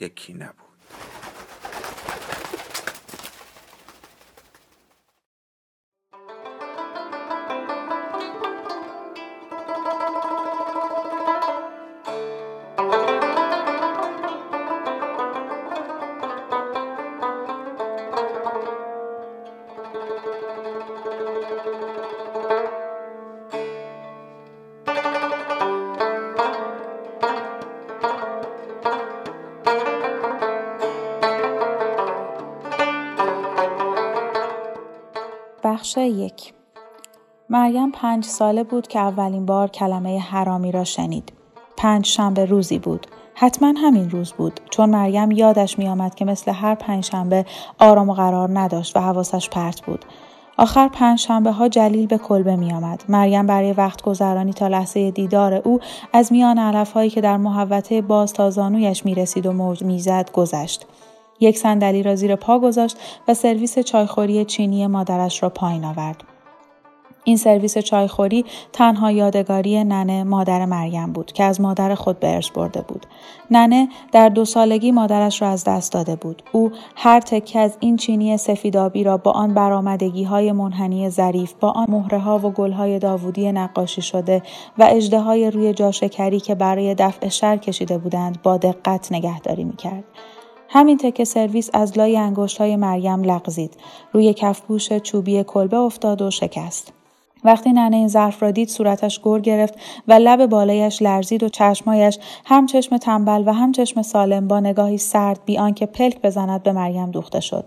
یکی نبود. بخش یک مریم پنج ساله بود که اولین بار کلمه حرامی را شنید. پنج شنبه روزی بود. حتما همین روز بود چون مریم یادش می آمد که مثل هر پنج شنبه آرام و قرار نداشت و حواسش پرت بود. آخر پنج شنبه ها جلیل به کلبه می آمد. مریم برای وقت گذرانی تا لحظه دیدار او از میان علف هایی که در محوطه باز تا زانویش می رسید و موج می زد گذشت. یک صندلی را زیر پا گذاشت و سرویس چایخوری چینی مادرش را پایین آورد. این سرویس چایخوری تنها یادگاری ننه مادر مریم بود که از مادر خود به ارث برده بود. ننه در دو سالگی مادرش را از دست داده بود. او هر تکه از این چینی سفیدابی را با آن برآمدگی های منحنی ظریف با آن مهره ها و گل های داوودی نقاشی شده و اجده های روی جاشکری که برای دفع شر کشیده بودند با دقت نگهداری می‌کرد. همین تکه سرویس از لای انگشت های مریم لغزید. روی کفپوش چوبی کلبه افتاد و شکست. وقتی ننه این ظرف را دید صورتش گر گرفت و لب بالایش لرزید و چشمایش هم چشم تنبل و هم چشم سالم با نگاهی سرد بی آنکه پلک بزند به مریم دوخته شد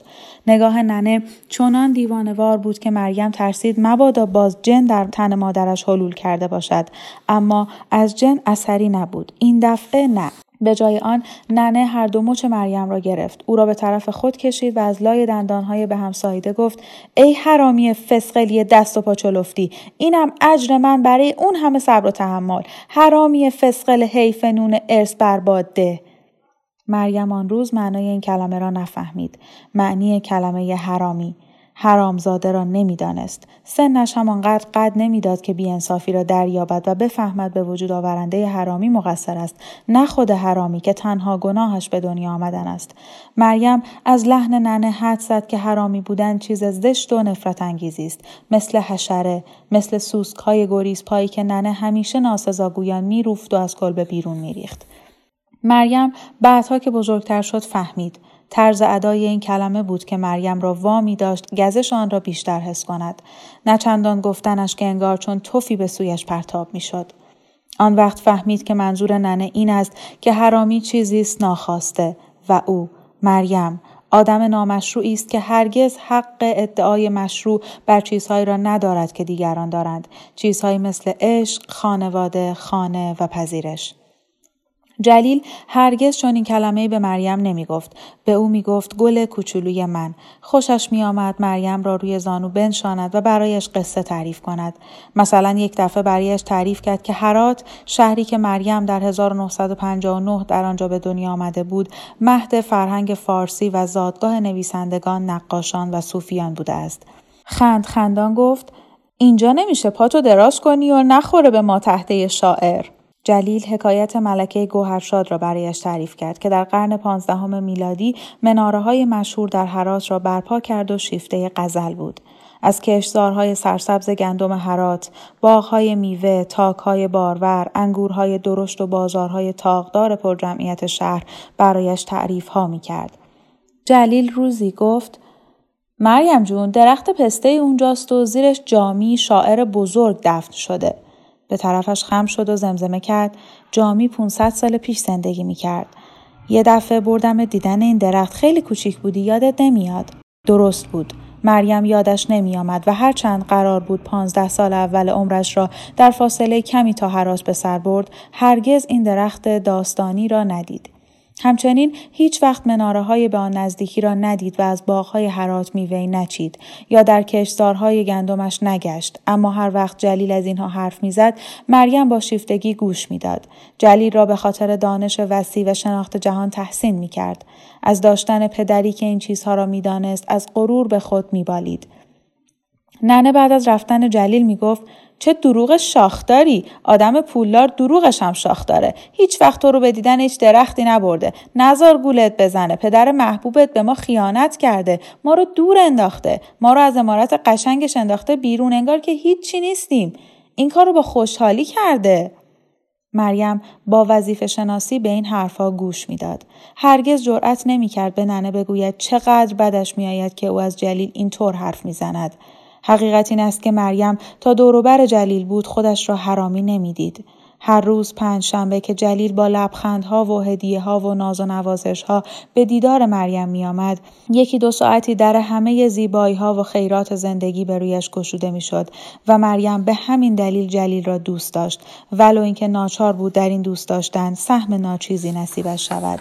نگاه ننه چنان دیوانوار بود که مریم ترسید مبادا باز جن در تن مادرش حلول کرده باشد اما از جن اثری نبود این دفعه نه به جای آن ننه هر دو مچ مریم را گرفت. او را به طرف خود کشید و از لای دندانهای به هم سایده گفت ای حرامی فسقلی دست و پا چلفتی اینم اجر من برای اون همه صبر و تحمل. حرامی فسقل حیف نون ارث برباد ده مریم آن روز معنای این کلمه را نفهمید. معنی کلمه حرامی. حرامزاده را نمی‌دانست. سنش همانقدر قد نمی‌داد که بیانصافی را دریابد و بفهمد به وجود آورنده حرامی مقصر است نه خود حرامی که تنها گناهش به دنیا آمدن است. مریم از لحن ننه حد زد که حرامی بودن چیز زشت و نفرت انگیزی است. مثل حشره مثل سوسک های گریز پایی که ننه همیشه ناسزاگویان میروفت و از کلبه بیرون میریخت. مریم بعدها که بزرگتر شد فهمید. طرز ادای این کلمه بود که مریم را وامی داشت گزش آن را بیشتر حس کند. نه چندان گفتنش که انگار چون توفی به سویش پرتاب می‌شد آن وقت فهمید که منظور ننه این است که حرامی چیزی است ناخواسته و او مریم آدم نامشروعی است که هرگز حق ادعای مشروع بر چیزهایی را ندارد که دیگران دارند. چیزهایی مثل عشق خانواده خانه و پذیرش. جلیل هرگز چون این کلمه به مریم نمی گفت. به او می گفت گل کوچولوی من. خوشش می آمد مریم را روی زانو بنشاند و برایش قصه تعریف کند. مثلا یک دفعه برایش تعریف کرد که هرات شهری که مریم در 1959 در آنجا به دنیا آمده بود مهد فرهنگ فارسی و زادگاه نویسندگان، نقاشان و صوفیان بوده است. خند خندان گفت اینجا نمیشه پاتو دراز کنی و نخوره به ما تحته شاعر. جلیل حکایت ملکه گوهرشاد را برایش تعریف کرد که در قرن پانزدهم میلادی مناره های مشهور در حراس را برپا کرد و شیفته غزل بود. از کشزارهای سرسبز گندم حرات، باغهای میوه، تاکهای بارور، انگورهای درشت و بازارهای تاقدار پرجمعیت شهر برایش تعریف ها می کرد. جلیل روزی گفت مریم جون درخت پسته اونجاست و زیرش جامی شاعر بزرگ دفن شده. به طرفش خم شد و زمزمه کرد جامی 500 سال پیش زندگی می کرد. یه دفعه بردم دیدن این درخت خیلی کوچیک بودی یادت نمیاد. درست بود. مریم یادش نمی آمد و هرچند قرار بود پانزده سال اول عمرش را در فاصله کمی تا هرات به سر برد هرگز این درخت داستانی را ندید. همچنین هیچ وقت مناره های به آن نزدیکی را ندید و از باغهای حرات میوه نچید یا در کشتارهای گندمش نگشت. اما هر وقت جلیل از اینها حرف می‌زد مریم با شیفتگی گوش می‌داد. جلیل را به خاطر دانش وسیع و شناخت جهان تحسین می‌کرد. از داشتن پدری که این چیزها را می‌دانست از غرور به خود میبالید. ننه بعد از رفتن جلیل می‌گفت چه دروغ شاخداری. آدم پولدار دروغش هم شاخ داره هیچ وقت تو رو به دیدن هیچ درختی نبرده. نزار گولت بزنه. پدر محبوبت به ما خیانت کرده. ما رو دور انداخته. ما رو از امارت قشنگش انداخته بیرون. انگار که هیچی نیستیم. این کار رو با خوشحالی کرده. مریم با وظیفه شناسی به این حرفها گوش می‌داد. هرگز جرأت نمی‌کرد به ننه بگوید چقدر بدش میآید که او از جلیل اینطور حرف می‌زند. حقیقت این است که مریم تا دوروبر جلیل بود خودش را حرامی نمی‌دید. هر روز پنج شنبه که جلیل با لبخندها و هدیه ها و ناز و نوازش ها به دیدار مریم می آمد، یکی دو ساعتی در همه زیبایی ها و خیرات زندگی به رویش گشوده می شد و مریم به همین دلیل جلیل را دوست داشت ولو اینکه ناچار بود در این دوست داشتن سهم ناچیزی نصیبش شود.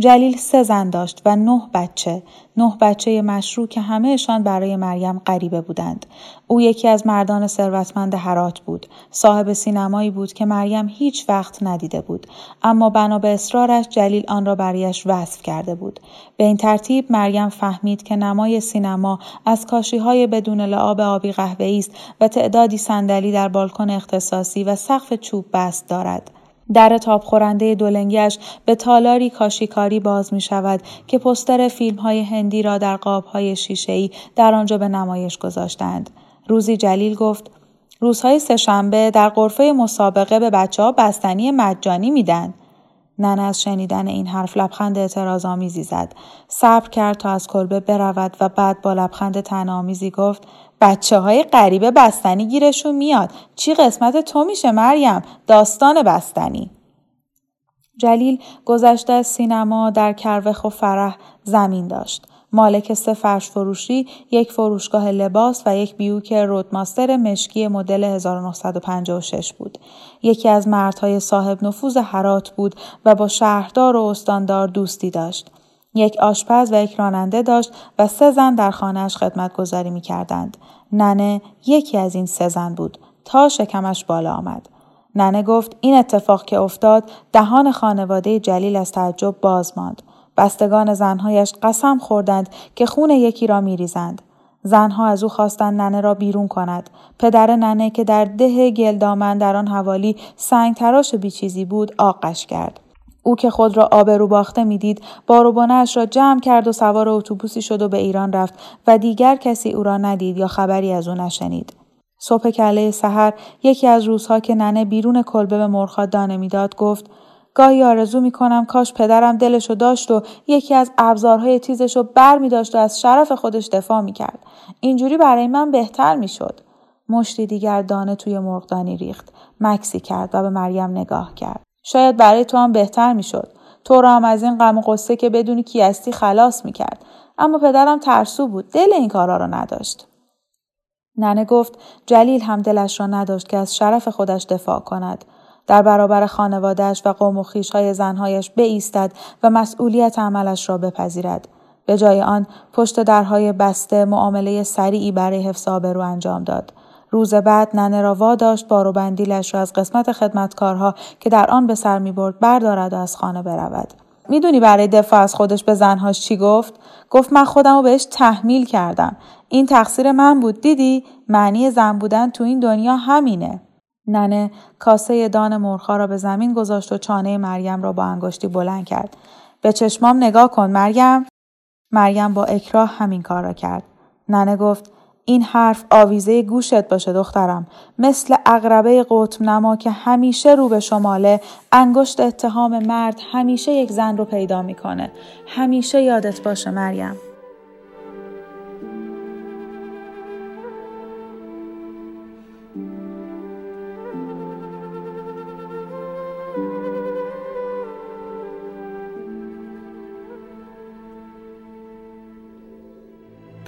جلیل سه زن داشت و نه بچه نه بچه مشروع که همهشان برای مریم غریبه بودند. او یکی از مردان ثروتمند هرات بود. صاحب سینمایی بود که مریم هیچ وقت ندیده بود. اما بنا به اصرارش جلیل آن را برایش وصف کرده بود. به این ترتیب مریم فهمید که نمای سینما از کاشی های بدون لعاب آبی قهوه‌ای است و تعدادی صندلی در بالکن اختصاصی و سقف چوب بست دارد. در تاب خورنده دولنگیش به تالاری کاشیکاری باز می شود که پستر فیلم های هندی را در قاب های شیشه ای در آنجا به نمایش گذاشتند. روزی جلیل گفت روزهای سهشنبه در قرفه مسابقه به بچه ها بستنی مجانی میدن. نن از شنیدن این حرف لبخند اعتراض آمیزی زد. صبر کرد تا از کلبه برود و بعد با لبخند تنامیزی گفت بچه های غریبه بستنی گیرشون میاد چی قسمت تو میشه مریم داستان بستنی جلیل گذشته از سینما در کروخ و فرح زمین داشت مالک سه فرش فروشی، یک فروشگاه لباس و یک بیوک رودماستر مشکی مدل 1956 بود. یکی از مردهای صاحب نفوذ حرات بود و با شهردار و استاندار دوستی داشت. یک آشپز و یک راننده داشت و سه زن در خانهاش خدمت گذاری می کردند. ننه یکی از این سه زن بود تا شکمش بالا آمد. ننه گفت این اتفاق که افتاد دهان خانواده جلیل از تعجب باز ماند. بستگان زنهایش قسم خوردند که خون یکی را میریزند. زنها از او خواستند ننه را بیرون کند. پدر ننه که در ده گلدامن در آن حوالی سنگ تراش بیچیزی بود آقش کرد. او که خود را آبرو باخته می‌دید باروبانش را جمع کرد و سوار اتوبوسی شد و به ایران رفت و دیگر کسی او را ندید یا خبری از او نشنید صبح کله سحر یکی از روزها که ننه بیرون کلبه به مرخا دانه می‌داد گفت گاهی آرزو می کنم کاش پدرم دلشو داشت و یکی از ابزارهای تیزشو بر می داشت و از شرف خودش دفاع می کرد. اینجوری برای من بهتر می شد. مشتی دیگر دانه توی مرغدانی ریخت. مکسی کرد و به مریم نگاه کرد. شاید برای تو هم بهتر می‌شد. تو را هم از این غم و قصه که بدونی کی هستی خلاص می‌کرد. اما پدرم ترسو بود. دل این کارا را نداشت. ننه گفت جلیل هم دلش را نداشت که از شرف خودش دفاع کند. در برابر خانوادهش و قوم و خیشهای زنهایش بایستد و مسئولیت عملش را بپذیرد. به جای آن پشت درهای بسته معامله سریعی برای حفظ آبرو انجام داد. روز بعد ننه را واداشت بار و بندیلش را از قسمت خدمتکارها که در آن به سر می برد بردارد و از خانه برود. می‌دونی برای دفاع از خودش به زنهاش چی گفت؟ گفت من خودم رو بهش تحمیل کردم. این تقصیر من بود دیدی؟ معنی زن بودن تو این دنیا همینه. ننه کاسه دان مرخا را به زمین گذاشت و چانه مریم را با انگشتی بلند کرد. به چشمام نگاه کن مریم. مریم با اکراه همین کار را کرد. ننه گفت این حرف آویزه گوشت باشه دخترم. مثل اقربه قطب نما که همیشه رو به شماله انگشت اتهام مرد همیشه یک زن رو پیدا می‌کنه. همیشه یادت باشه مریم.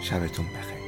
شبتون بخیر.